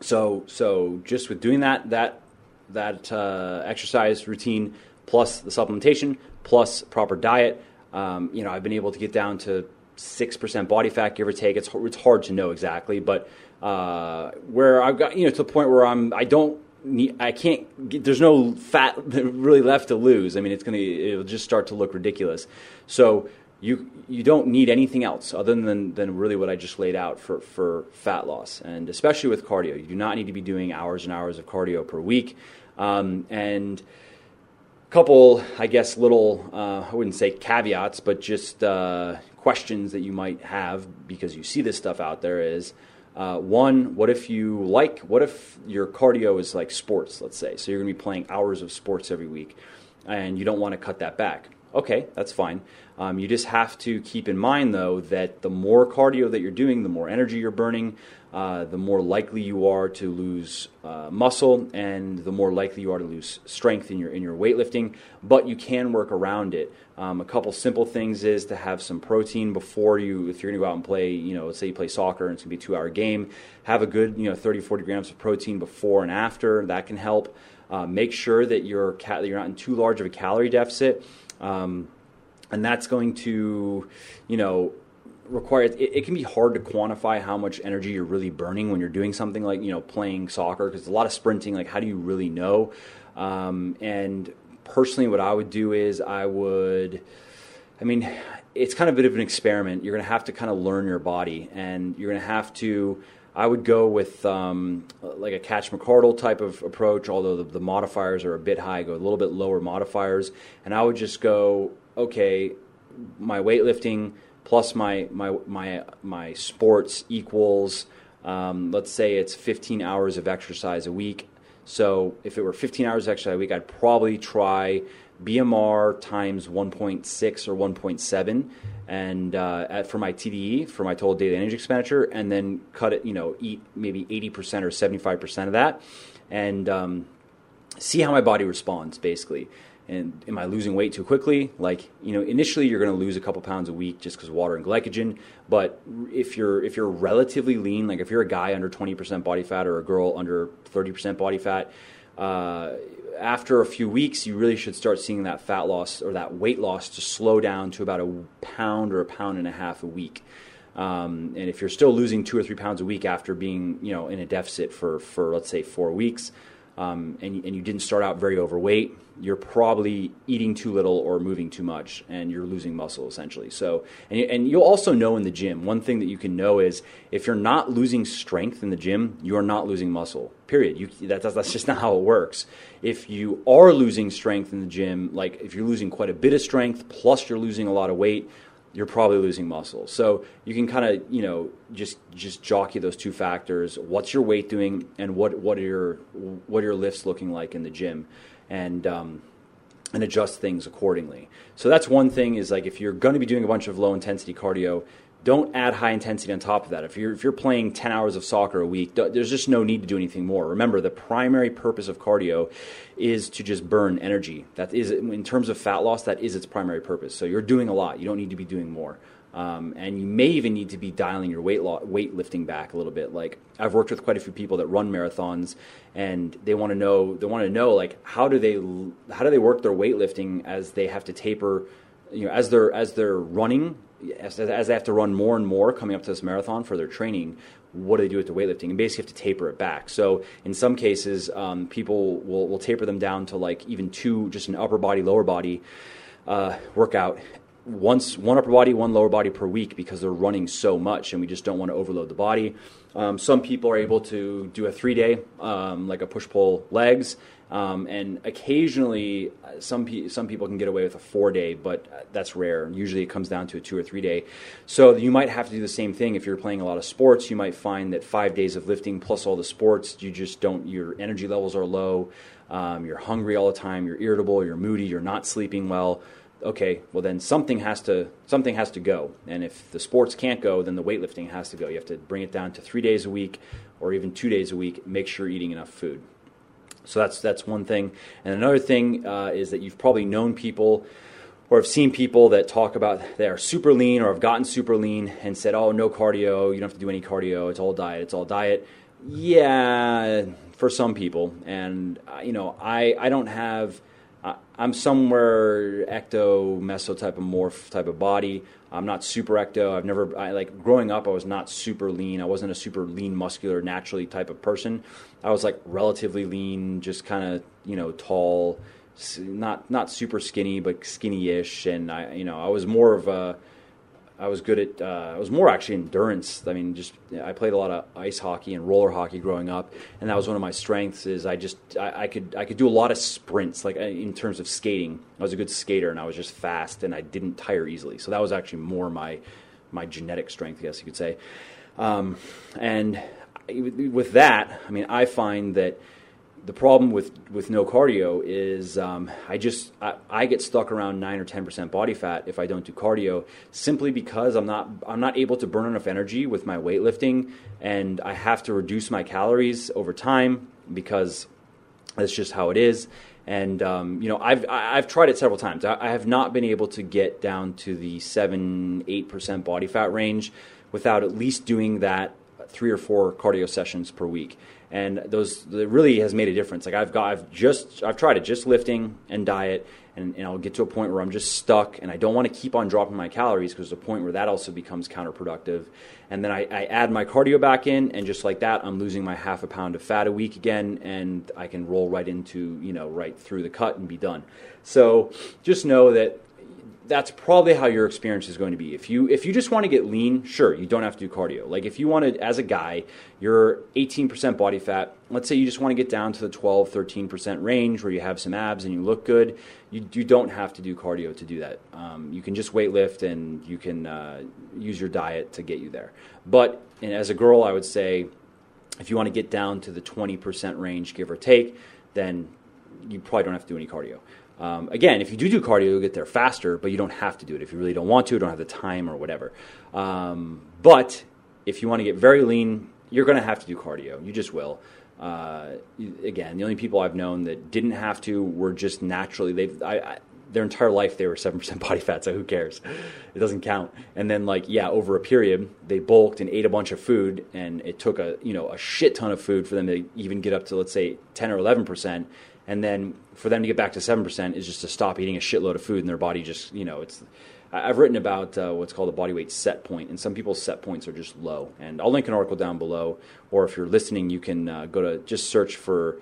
so, so just with doing that, that that uh, exercise routine plus the supplementation plus proper diet, um, you know, I've been able to get down to six percent body fat, give or take. It's it's hard to know exactly, but uh, where I've got, you know, to the point where I'm, I don't need I can't. Get, there's no fat really left to lose. I mean, it's gonna. It'll just start to look ridiculous. So you you don't need anything else other than than really what I just laid out for for fat loss, and especially with cardio, you do not need to be doing hours and hours of cardio per week, um, and a couple, I guess, little, uh, I wouldn't say caveats, but just uh, questions that you might have because you see this stuff out there is uh, one, what if you like, what if your cardio is like sports, let's say? So you're going to be playing hours of sports every week and you don't want to cut that back. Okay, that's fine. Um, you just have to keep in mind, though, that the more cardio that you're doing, the more energy you're burning, uh, the more likely you are to lose uh, muscle, and the more likely you are to lose strength in your in your weightlifting. But you can work around it. Um, a couple simple things is to have some protein before you, if you're going to go out and play, you know, let's say you play soccer and it's going to be a two hour game, have a good, you know, 30, 40 grams of protein before and after. That can help. Uh, make sure that you're, ca- you're not in too large of a calorie deficit. Um, and that's going to, you know, require it, it, can be hard to quantify how much energy you're really burning when you're doing something like you know playing soccer because a lot of sprinting like how do you really know? Um, and personally what i would do is i would i mean it's kind of a bit of an experiment. You're going to have to kind of learn your body and you're going to have to I would go with um, like a Katch-McArdle type of approach, although the, the, modifiers are a bit high, go a little bit lower modifiers. And I would just go, okay, my weightlifting plus my, my, my, my sports equals, um, let's say it's 15 hours of exercise a week. So if it were 15 hours of exercise a week, I'd probably try BMR times 1.6 or 1.7 and uh, at, for my TDE for my total daily energy expenditure, and then cut it. You know, eat maybe eighty percent or seventy five percent of that, and um, see how my body responds. Basically, and am I losing weight too quickly? Like you know, initially you're going to lose a couple pounds a week just because water and glycogen. But if you're if you're relatively lean, like if you're a guy under twenty percent body fat or a girl under thirty percent body fat. Uh, after a few weeks, you really should start seeing that fat loss or that weight loss to slow down to about a pound or a pound and a half a week. Um, and if you're still losing two or three pounds a week after being, you know, in a deficit for, for let's say four weeks, um, and, and you didn't start out very overweight, you're probably eating too little or moving too much, and you're losing muscle essentially. So, and, and you'll also know in the gym. One thing that you can know is if you're not losing strength in the gym, you are not losing muscle. Period. You, that, that's, that's just not how it works. If you are losing strength in the gym, like if you're losing quite a bit of strength plus you're losing a lot of weight, you're probably losing muscle. So you can kind of, you know, just just jockey those two factors. What's your weight doing, and what what are your what are your lifts looking like in the gym, and um, and adjust things accordingly. So that's one thing. Is like if you're going to be doing a bunch of low intensity cardio, don't add high intensity on top of that. If you're if you're playing 10 hours of soccer a week, there's just no need to do anything more. Remember, the primary purpose of cardio is to just burn energy. That is in terms of fat loss, that is its primary purpose. So you're doing a lot. You don't need to be doing more. Um, and you may even need to be dialing your weight lo- weight lifting back a little bit. Like I've worked with quite a few people that run marathons, and they want to know they want to know like how do they how do they work their weightlifting as they have to taper, you know, as they're as they're running as, as, they have to run more and more coming up to this marathon for their training, what do they do with the weightlifting? And basically have to taper it back. So in some cases, um, people will, will taper them down to like even two, just an upper body, lower body uh, workout. Once one upper body, one lower body per week because they're running so much, and we just don't want to overload the body. Um, some people are able to do a three day, um, like a push pull legs, Um, and occasionally, uh, some pe- some people can get away with a four day, but uh, that's rare. Usually, it comes down to a two or three day. So you might have to do the same thing if you're playing a lot of sports. You might find that five days of lifting plus all the sports, you just don't. Your energy levels are low. Um, you're hungry all the time. You're irritable. You're moody. You're not sleeping well okay, well then something has to something has to go. And if the sports can't go, then the weightlifting has to go. You have to bring it down to three days a week or even two days a week. Make sure you're eating enough food. So that's that's one thing. And another thing uh, is that you've probably known people or have seen people that talk about they are super lean or have gotten super lean and said, "Oh, no cardio. You don't have to do any cardio. It's all diet. It's all diet." Yeah, for some people, and uh, you know, I I don't have I'm somewhere ecto, meso type of morph type of body. I'm not super ecto. I've never I, like growing up. I was not super lean. I wasn't a super lean, muscular, naturally type of person. I was like relatively lean, just kind of you know tall, not not super skinny, but skinny-ish. And I you know I was more of a I was good at. Uh, I was more actually endurance. I mean, just I played a lot of ice hockey and roller hockey growing up, and that was one of my strengths. Is I just I, I could I could do a lot of sprints. Like uh, in terms of skating, I was a good skater, and I was just fast, and I didn't tire easily. So that was actually more my my genetic strength, I guess you could say. Um, and with that, I mean, I find that the problem with, with no cardio is um, I just I, I, get stuck around nine or ten percent body fat if I don't do cardio simply because I'm not I'm not able to burn enough energy with my weightlifting and I have to reduce my calories over time because that's just how it is. And um, you know I've I've tried it several times. I, I have not been able to get down to the seven eight percent body fat range without at least doing that three or four cardio sessions per week and those it really has made a difference. Like I've got, I've just, I've tried it, just lifting and diet, and, and I'll get to a point where I'm just stuck, and I don't want to keep on dropping my calories because there's a point where that also becomes counterproductive. And then I, I add my cardio back in, and just like that, I'm losing my half a pound of fat a week again, and I can roll right into, you know, right through the cut and be done. So just know that that's probably how your experience is going to be. If you if you just want to get lean, sure, you don't have to do cardio. Like if you want to as a guy, you're 18% body fat, let's say you just want to get down to the 12, 13% range where you have some abs and you look good, you, you don't have to do cardio to do that. Um, you can just weight lift and you can uh, use your diet to get you there. But as a girl, I would say if you want to get down to the 20% range, give or take, then you probably don't have to do any cardio. Um, again, if you do do cardio, you'll get there faster, but you don't have to do it if you really don't want to, don't have the time or whatever. Um, but if you want to get very lean, you're going to have to do cardio. You just will. Uh, again, the only people I've known that didn't have to were just naturally they've I, I, their entire life they were seven percent body fat, so who cares? It doesn't count. And then like yeah, over a period they bulked and ate a bunch of food, and it took a you know a shit ton of food for them to even get up to let's say ten or eleven percent and then for them to get back to 7% is just to stop eating a shitload of food and their body just you know it's i've written about uh, what's called a body weight set point and some people's set points are just low. And i'll link an article down below or if you're listening you can uh, go to just search for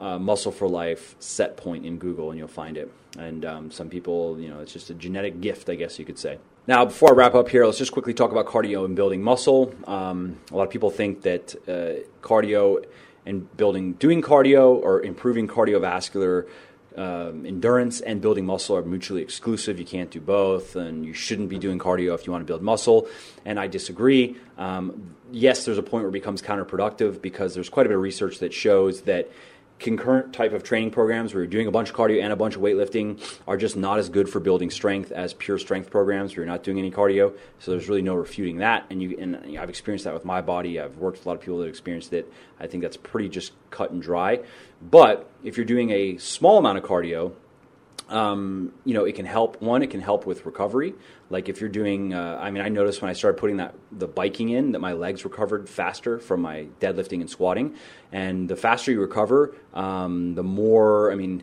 uh, muscle for life set point in google and you'll find it. And um, some people you know it's just a genetic gift i guess you could say. Now, before I wrap up here, let's just quickly talk about cardio and building muscle. Um, a lot of people think that uh, cardio and building, doing cardio or improving cardiovascular um, endurance and building muscle are mutually exclusive. You can't do both, and you shouldn't be doing cardio if you want to build muscle. And I disagree. Um, yes, there's a point where it becomes counterproductive because there's quite a bit of research that shows that concurrent type of training programs where you're doing a bunch of cardio and a bunch of weightlifting are just not as good for building strength as pure strength programs where you're not doing any cardio. So there's really no refuting that. And you and I've experienced that with my body. I've worked with a lot of people that experienced it. I think that's pretty just cut and dry. But if you're doing a small amount of cardio, um, you know, it can help. One, it can help with recovery. Like if you're doing, uh, I mean, I noticed when I started putting that the biking in that my legs recovered faster from my deadlifting and squatting. And the faster you recover, um, the more. I mean,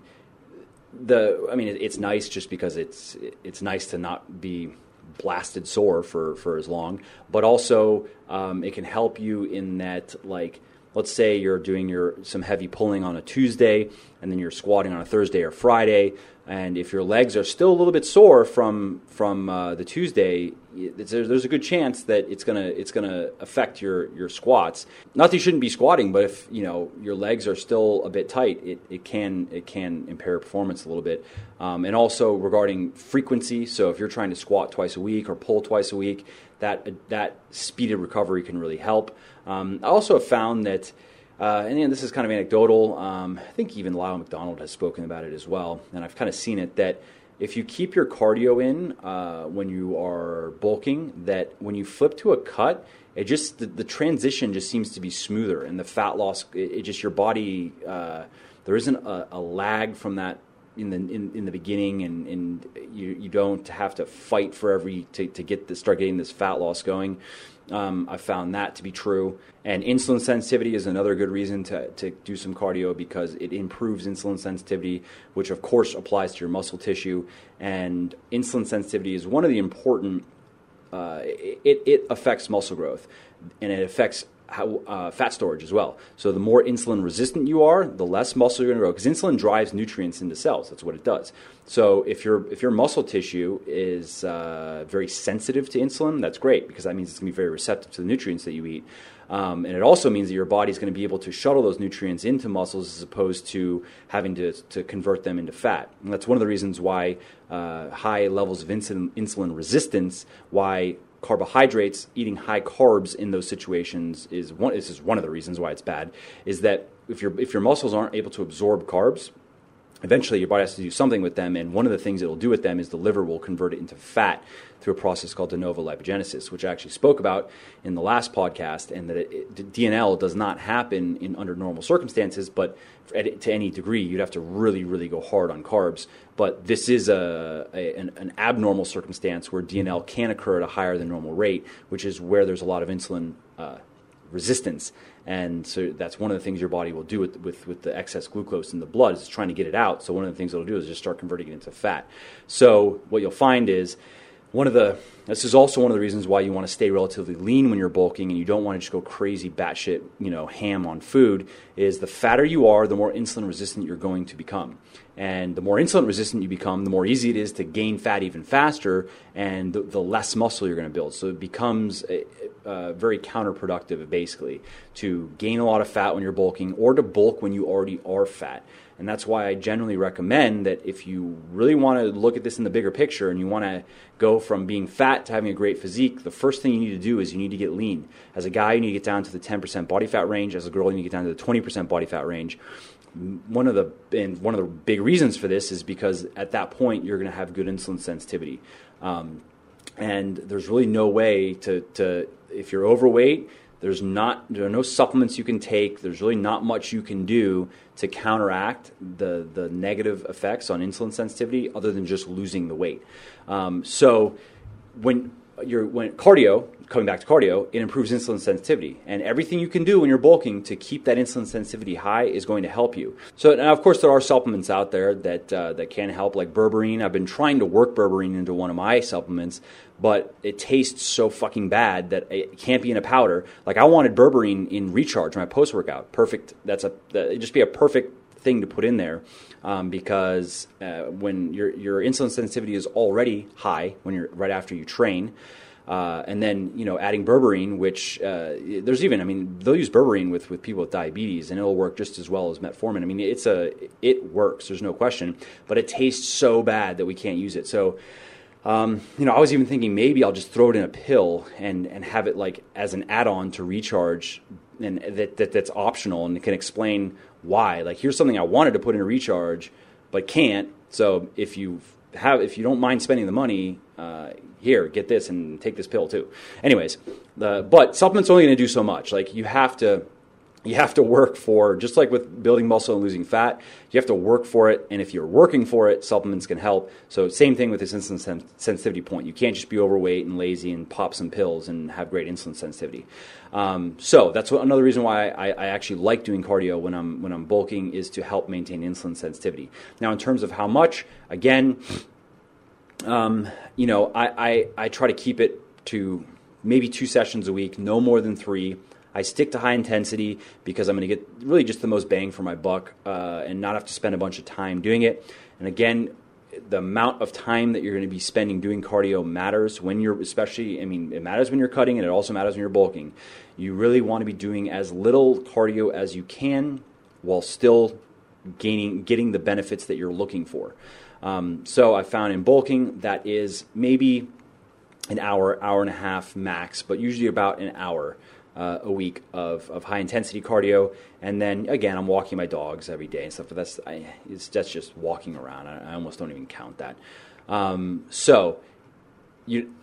the I mean, it, it's nice just because it's it's nice to not be blasted sore for for as long, but also um, it can help you in that like let's say you're doing your some heavy pulling on a Tuesday and then you're squatting on a Thursday or Friday. And if your legs are still a little bit sore from from uh, the Tuesday, there's a good chance that it's gonna it's gonna affect your your squats. Not that you shouldn't be squatting, but if you know your legs are still a bit tight, it, it can it can impair performance a little bit. Um, and also regarding frequency, so if you're trying to squat twice a week or pull twice a week, that that speeded recovery can really help. Um, I also have found that uh, and this is kind of anecdotal. Um, I think even Lyle McDonald has spoken about it as well, and I've kind of seen it that if you keep your cardio in uh, when you are bulking, that when you flip to a cut, it just the, the transition just seems to be smoother, and the fat loss, it, it just your body uh, there isn't a, a, lag from that in the in, in the beginning, and, and you you don't have to fight for every to, to get the, start getting this fat loss going. Um, I found that to be true. And insulin sensitivity is another good reason to, to do some cardio because it improves insulin sensitivity, which of course applies to your muscle tissue. And insulin sensitivity is one of the important, uh, it, it affects muscle growth and it affects how, uh, fat storage as well. So the more insulin resistant you are, the less muscle you're going to grow because insulin drives nutrients into cells. That's what it does. So if your if your muscle tissue is uh, very sensitive to insulin, that's great because that means it's going to be very receptive to the nutrients that you eat. Um, and it also means that your body's going to be able to shuttle those nutrients into muscles as opposed to having to, to convert them into fat. And that's one of the reasons why uh, high levels of insulin, insulin resistance, why carbohydrates, eating high carbs in those situations is one. This is one of the reasons why it's bad. Is that if your if your muscles aren't able to absorb carbs, eventually your body has to do something with them and one of the things it'll do with them is the liver will convert it into fat through a process called de novo lipogenesis which i actually spoke about in the last podcast and that it, it, dnl does not happen in under normal circumstances but to any degree you'd have to really really go hard on carbs but this is a, a an, an, abnormal circumstance where dnl can occur at a higher than normal rate which is where there's a lot of insulin uh, resistance and so that's one of the things your body will do with, with, with the excess glucose in the blood is trying to get it out. So one of the things it'll do is just start converting it into fat. So what you'll find is one of the this is also one of the reasons why you want to stay relatively lean when you're bulking and you don't want to just go crazy batshit, you know, ham on food. Is the fatter you are, the more insulin resistant you're going to become, and the more insulin resistant you become, the more easy it is to gain fat even faster, and the, the less muscle you're going to build. So it becomes a, uh, very counterproductive, basically, to gain a lot of fat when you're bulking or to bulk when you already are fat. And that's why I generally recommend that if you really want to look at this in the bigger picture and you want to go from being fat to having a great physique, the first thing you need to do is you need to get lean. As a guy, you need to get down to the 10% body fat range. As a girl, you need to get down to the 20% body fat range. One of the and one of the big reasons for this is because at that point you're going to have good insulin sensitivity. Um, and there's really no way to, to if you're overweight, there's not there are no supplements you can take. There's really not much you can do to counteract the the negative effects on insulin sensitivity, other than just losing the weight. Um, so when you're when cardio coming back to cardio, it improves insulin sensitivity. And everything you can do when you're bulking to keep that insulin sensitivity high is going to help you. So, now of course, there are supplements out there that, uh, that can help, like berberine. I've been trying to work berberine into one of my supplements, but it tastes so fucking bad that it can't be in a powder. Like, I wanted berberine in recharge, my post workout. Perfect. That's a, it'd just be a perfect thing to put in there um, because uh, when your, your insulin sensitivity is already high when you're right after you train, uh, and then you know adding berberine, which uh, there's even I mean they'll use berberine with, with people with diabetes, and it'll work just as well as metformin. I mean it's a it works, there's no question, but it tastes so bad that we can't use it. So um, you know I was even thinking maybe I'll just throw it in a pill and and have it like as an add-on to recharge, and that, that that's optional and it can explain why. Like here's something I wanted to put in a recharge, but can't. So if you have if you don't mind spending the money, uh, here, get this and take this pill too. Anyways, the, but supplements only going to do so much. Like you have to you have to work for just like with building muscle and losing fat you have to work for it and if you're working for it supplements can help. So same thing with this insulin sensitivity point. You can't just be overweight and lazy and pop some pills and have great insulin sensitivity. Um, so that's what, another reason why I, I, actually like doing cardio when I'm when I'm bulking is to help maintain insulin sensitivity. Now in terms of how much again um, you know, I, I, I try to keep it to maybe two sessions a week, no more than three. I stick to high intensity because I'm going to get really just the most bang for my buck uh, and not have to spend a bunch of time doing it. And again, the amount of time that you're going to be spending doing cardio matters when you're especially i mean it matters when you're cutting and it also matters when you're bulking. You really want to be doing as little cardio as you can while still gaining getting the benefits that you're looking for. Um, so i found in bulking that is maybe an hour hour and a half max but usually about an hour uh, a week of, of high intensity cardio, and then again I'm walking my dogs every day and stuff. But that's I, that's just walking around. I, I almost don't even count that. Um, so you,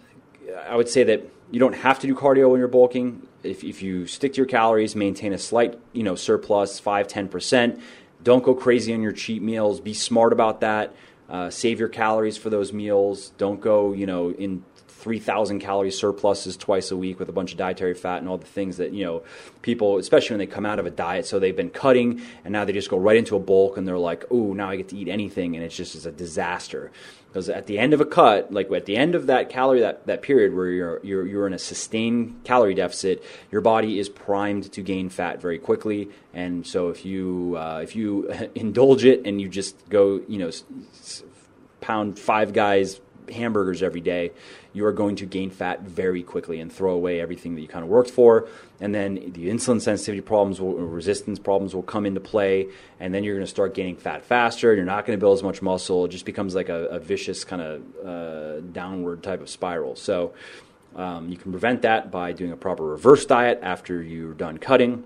I would say that you don't have to do cardio when you're bulking. If, if you stick to your calories, maintain a slight you know surplus, five ten percent. Don't go crazy on your cheat meals. Be smart about that. Uh, save your calories for those meals. Don't go, you know, in 3,000 calorie surpluses twice a week with a bunch of dietary fat and all the things that, you know, people, especially when they come out of a diet, so they've been cutting and now they just go right into a bulk and they're like, oh, now I get to eat anything and it's just it's a disaster. Because at the end of a cut, like at the end of that calorie, that, that period where you're, you're, you're in a sustained calorie deficit, your body is primed to gain fat very quickly. And so if you, uh, if you indulge it and you just go, you know, pound five guys hamburgers every day, you are going to gain fat very quickly and throw away everything that you kind of worked for. And then the insulin sensitivity problems, will, resistance problems will come into play. And then you're going to start gaining fat faster. You're not going to build as much muscle. It just becomes like a, a vicious kind of uh, downward type of spiral. So um, you can prevent that by doing a proper reverse diet after you're done cutting.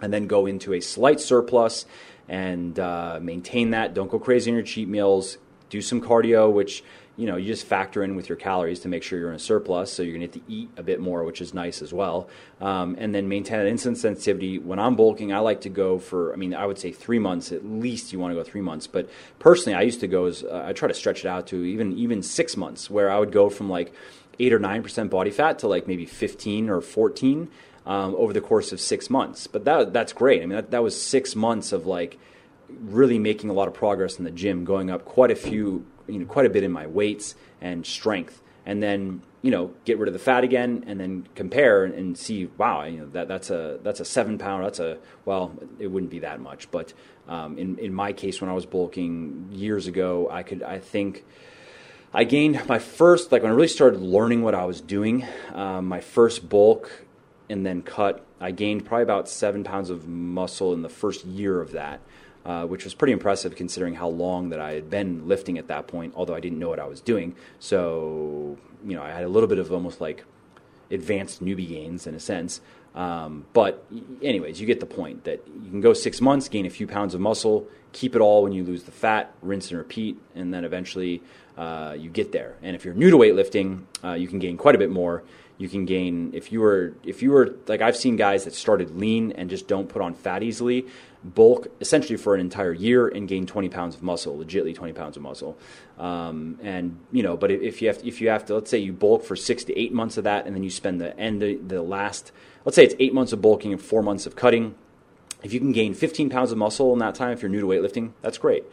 And then go into a slight surplus and uh, maintain that. Don't go crazy on your cheat meals. Do some cardio, which you know, you just factor in with your calories to make sure you're in a surplus. So you're going to have to eat a bit more, which is nice as well. Um, and then maintain that insulin sensitivity. When I'm bulking, I like to go for, I mean, I would say three months at least. You want to go three months. But personally, I used to go as uh, I try to stretch it out to even even six months, where I would go from like eight or nine percent body fat to like maybe 15 or 14 um, over the course of six months. But that that's great. I mean, that, that was six months of like really making a lot of progress in the gym, going up quite a few you know quite a bit in my weights and strength, and then you know get rid of the fat again, and then compare and, see. Wow, you know that that's a that's a seven pound. That's a well, it wouldn't be that much, but um, in in my case, when I was bulking years ago, I could I think. I gained my first, like when I really started learning what I was doing, um, my first bulk and then cut, I gained probably about seven pounds of muscle in the first year of that. Uh, which was pretty impressive considering how long that I had been lifting at that point, although I didn't know what I was doing. So, you know, I had a little bit of almost like advanced newbie gains in a sense. Um, but, anyways, you get the point that you can go six months, gain a few pounds of muscle, keep it all when you lose the fat, rinse and repeat, and then eventually uh, you get there. And if you're new to weightlifting, uh, you can gain quite a bit more. You can gain if you were if you were like I've seen guys that started lean and just don't put on fat easily bulk essentially for an entire year and gain 20 pounds of muscle, legitly 20 pounds of muscle. Um, and you know, but if you have to, if you have to, let's say you bulk for six to eight months of that, and then you spend the end the, the last, let's say it's eight months of bulking and four months of cutting. If you can gain 15 pounds of muscle in that time, if you're new to weightlifting, that's great.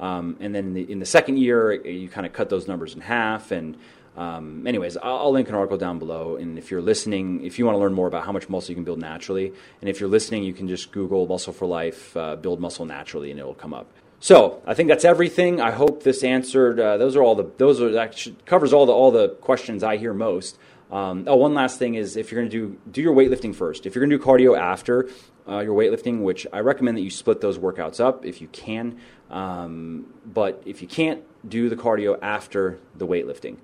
Um, and then in the, in the, second year, you kind of cut those numbers in half and um, anyways, I'll, I'll, link an article down below. And if you're listening, if you want to learn more about how much muscle you can build naturally, and if you're listening, you can just Google Muscle for Life, uh, build muscle naturally, and it will come up. So I think that's everything. I hope this answered. Uh, those are all the. Those are that covers all the all the questions I hear most. Um, oh, one last thing is if you're going to do do your weightlifting first. If you're going to do cardio after uh, your weightlifting, which I recommend that you split those workouts up if you can. Um, but if you can't, do the cardio after the weightlifting.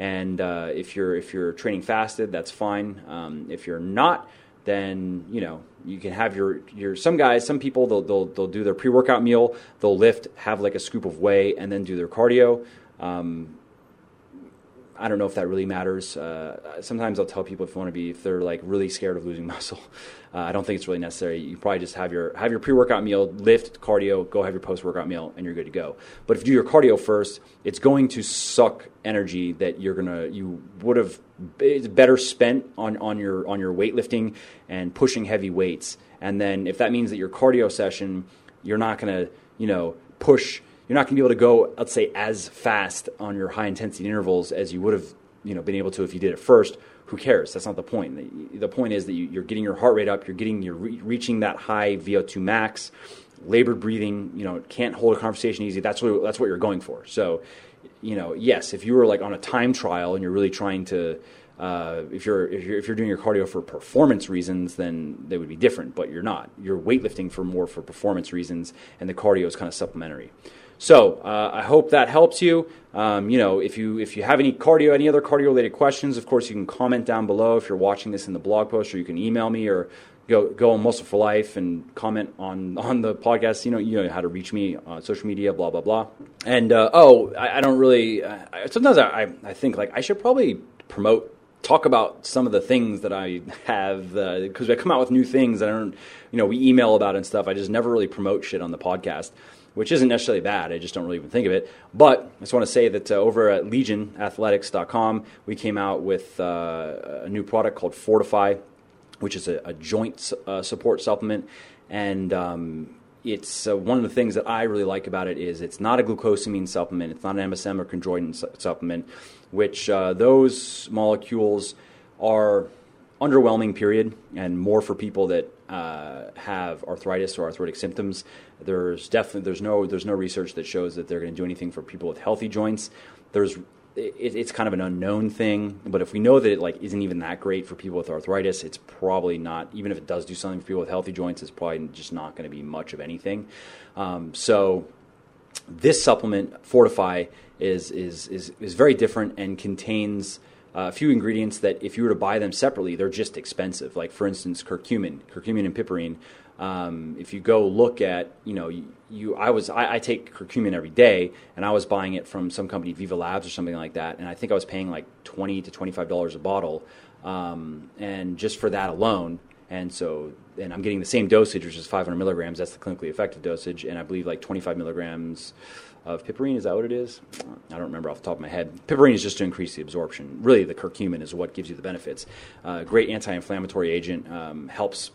And uh, if you're if you're training fasted, that's fine. Um, if you're not, then you know you can have your your some guys, some people they'll they'll, they'll do their pre workout meal, they'll lift, have like a scoop of whey, and then do their cardio. Um, I don't know if that really matters. Uh, sometimes I'll tell people if you want to be, if they're like really scared of losing muscle, uh, I don't think it's really necessary. You probably just have your have your pre workout meal, lift, cardio, go have your post workout meal, and you're good to go. But if you do your cardio first, it's going to suck energy that you're gonna you would have better spent on on your on your weightlifting and pushing heavy weights. And then if that means that your cardio session, you're not gonna you know push you're not going to be able to go, let's say, as fast on your high intensity intervals as you would have, you know, been able to if you did it first. Who cares? That's not the point. The, point is that you, are getting your heart rate up. You're getting you're re- reaching that high VO2 max. Labored breathing, you know, can't hold a conversation easy. That's what that's what you're going for. So, you know, yes, if you were like on a time trial and you're really trying to uh, if you're if you're if you're doing your cardio for performance reasons, then they would be different. But you're not. You're weightlifting for more for performance reasons, and the cardio is kind of supplementary. So uh, I hope that helps you. Um, you know, if you if you have any cardio, any other cardio related questions, of course you can comment down below if you're watching this in the blog post, or you can email me or go go on Muscle for Life and comment on on the podcast. You know, you know how to reach me on social media, blah blah blah. And uh, oh, I, I, don't really. Uh, sometimes I I think like I should probably promote talk about some of the things that I have because uh, I come out with new things that I don't, you know, we email about and stuff. I just never really promote shit on the podcast, which isn't necessarily bad. I just don't really even think of it. But I just want to say that uh, over at legionathletics.com, we came out with uh, a new product called Fortify, which is a, a joint uh, support supplement, and um, it's uh, one of the things that I really like about it is it's not a glucosamine supplement, it's not an MSM or chondroitin su- supplement, which uh, those molecules are underwhelming. Period, and more for people that uh, have arthritis or arthritic symptoms. There's definitely there's no there's no research that shows that they're going to do anything for people with healthy joints. There's it, it's kind of an unknown thing. But if we know that it like isn't even that great for people with arthritis, it's probably not. Even if it does do something for people with healthy joints, it's probably just not going to be much of anything. Um, so this supplement, Fortify, is is is is very different and contains. Uh, a few ingredients that, if you were to buy them separately, they're just expensive. Like, for instance, curcumin, curcumin and piperine um, if you go look at, you know, you, you I was I, I, take curcumin every day, and I was buying it from some company, Viva Labs or something like that, and I think I was paying like twenty to twenty five dollars a bottle, um, and just for that alone. And so, and I'm getting the same dosage, which is 500 milligrams. That's the clinically effective dosage, and I believe like 25 milligrams of piperine. Is that what it is? I don't remember off the top of my head. Piperine is just to increase the absorption. Really, the curcumin is what gives you the benefits. Uh, great anti-inflammatory agent, um, helps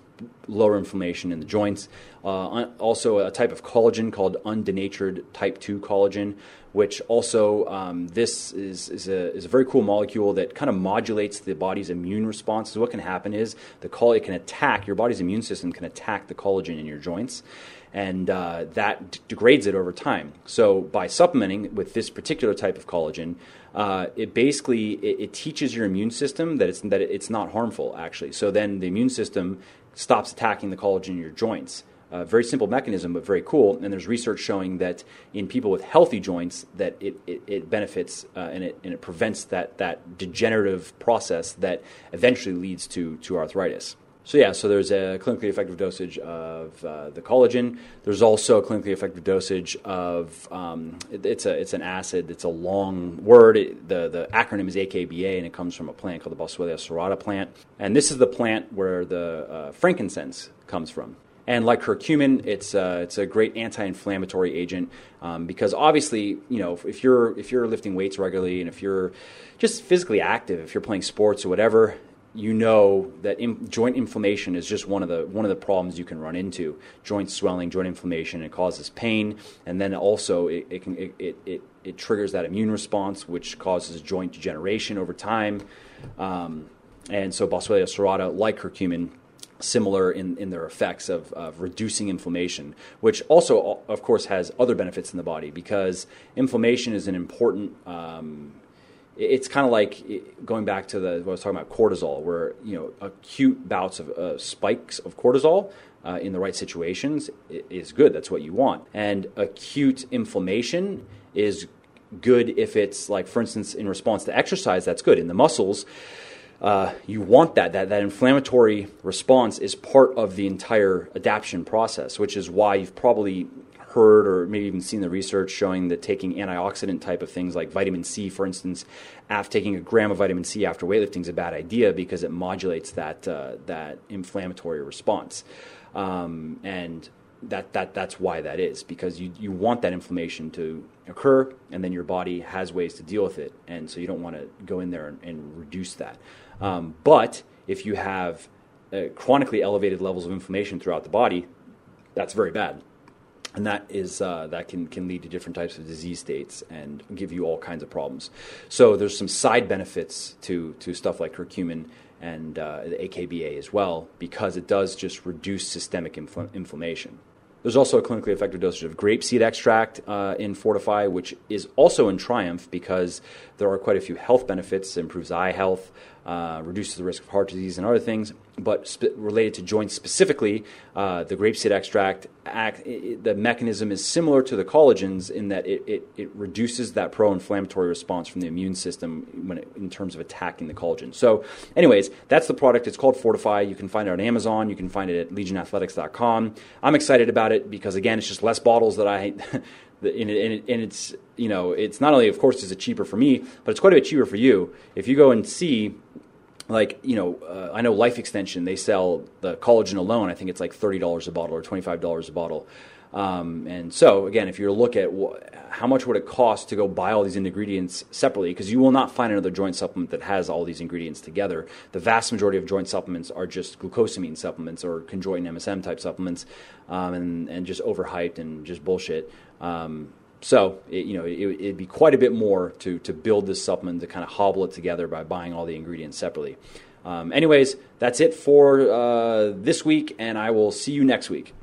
lower inflammation in the joints. Uh, also, a type of collagen called undenatured type 2 collagen, which also um, this is, is a, is, a, very cool molecule that kind of modulates the body's immune response. So what can happen is the coll- it can attack your body's immune system can attack the collagen in your joints, and uh, that d- degrades it over time. So by supplementing with this particular type of collagen, uh, it basically it, it, teaches your immune system that it's that it's not harmful actually. So then the immune system stops attacking the collagen in your joints. Uh, very simple mechanism, but very cool. And there's research showing that in people with healthy joints, that it, it, it benefits uh, and, it, and it prevents that, that degenerative process that eventually leads to, to arthritis. So yeah, so there's a clinically effective dosage of uh, the collagen. There's also a clinically effective dosage of um, it, it's a it's an acid. It's a long word. It, the the acronym is AKBA, and it comes from a plant called the Boswellia serrata plant. And this is the plant where the uh, frankincense comes from. And like curcumin, it's uh, it's a great anti-inflammatory agent um, because obviously, you know, if you're if you're lifting weights regularly and if you're just physically active, if you're playing sports or whatever, you know that in, joint inflammation is just one of the one of the problems you can run into. Joint swelling, joint inflammation, it causes pain, and then also it, it can it, it, it, triggers that immune response, which causes joint degeneration over time. Um, and so Boswellia serrata, like curcumin, similar in, in their effects of, of reducing inflammation, which also, of course, has other benefits in the body because inflammation is an important um, it's kind of like going back to the what I was talking about cortisol, where you know acute bouts of uh, spikes of cortisol uh, in the right situations is good. That's what you want. And acute inflammation is good if it's like, for instance, in response to exercise. That's good in the muscles. Uh, you want that. That that inflammatory response is part of the entire adaptation process, which is why you've probably heard or maybe even seen the research showing that taking antioxidant type of things like vitamin C, for instance, after taking a gram of vitamin C after weightlifting is a bad idea because it modulates that uh, that inflammatory response, um, and that that that's why that is because you you want that inflammation to occur, and then your body has ways to deal with it, and so you don't want to go in there and, and reduce that. Um, but if you have uh, chronically elevated levels of inflammation throughout the body, that's very bad and that is uh, that can can lead to different types of disease states and give you all kinds of problems. So there's some side benefits to to stuff like curcumin and uh, the AKBA as well because it does just reduce systemic infl- inflammation. There's also a clinically effective dosage of grapeseed extract uh, in Fortify, which is also in Triumph because there are quite a few health benefits. It improves eye health, uh, reduces the risk of heart disease and other things. But related to joints specifically, uh, the grapeseed extract, act, it, the mechanism is similar to the collagens in that it, it, it reduces that pro-inflammatory response from the immune system when in terms of attacking the collagen. So, anyways, that's the product. It's called Fortify. You can find it on Amazon. You can find it at LegionAthletics.com. I'm excited about it because again, it's just less bottles that I. and, it, and, it's you know it's not only of course is it cheaper for me, but it's quite a bit cheaper for you. If you go and see like you know uh, i know life extension they sell the collagen alone i think it's like $30 a bottle or $25 a bottle. Um, and so again if you look at wh- how much would it cost to go buy all these ingredients separately? Because you will not find another joint supplement that has all these ingredients together. The vast majority of joint supplements are just glucosamine supplements or chondroitin msm type supplements um, and, and just overhyped and just bullshit um, so it, you know it, would be quite a bit more to to build this supplement to kind of hobble it together by buying all the ingredients separately. Um, anyways, that's it for uh, this week, and I will see you next week.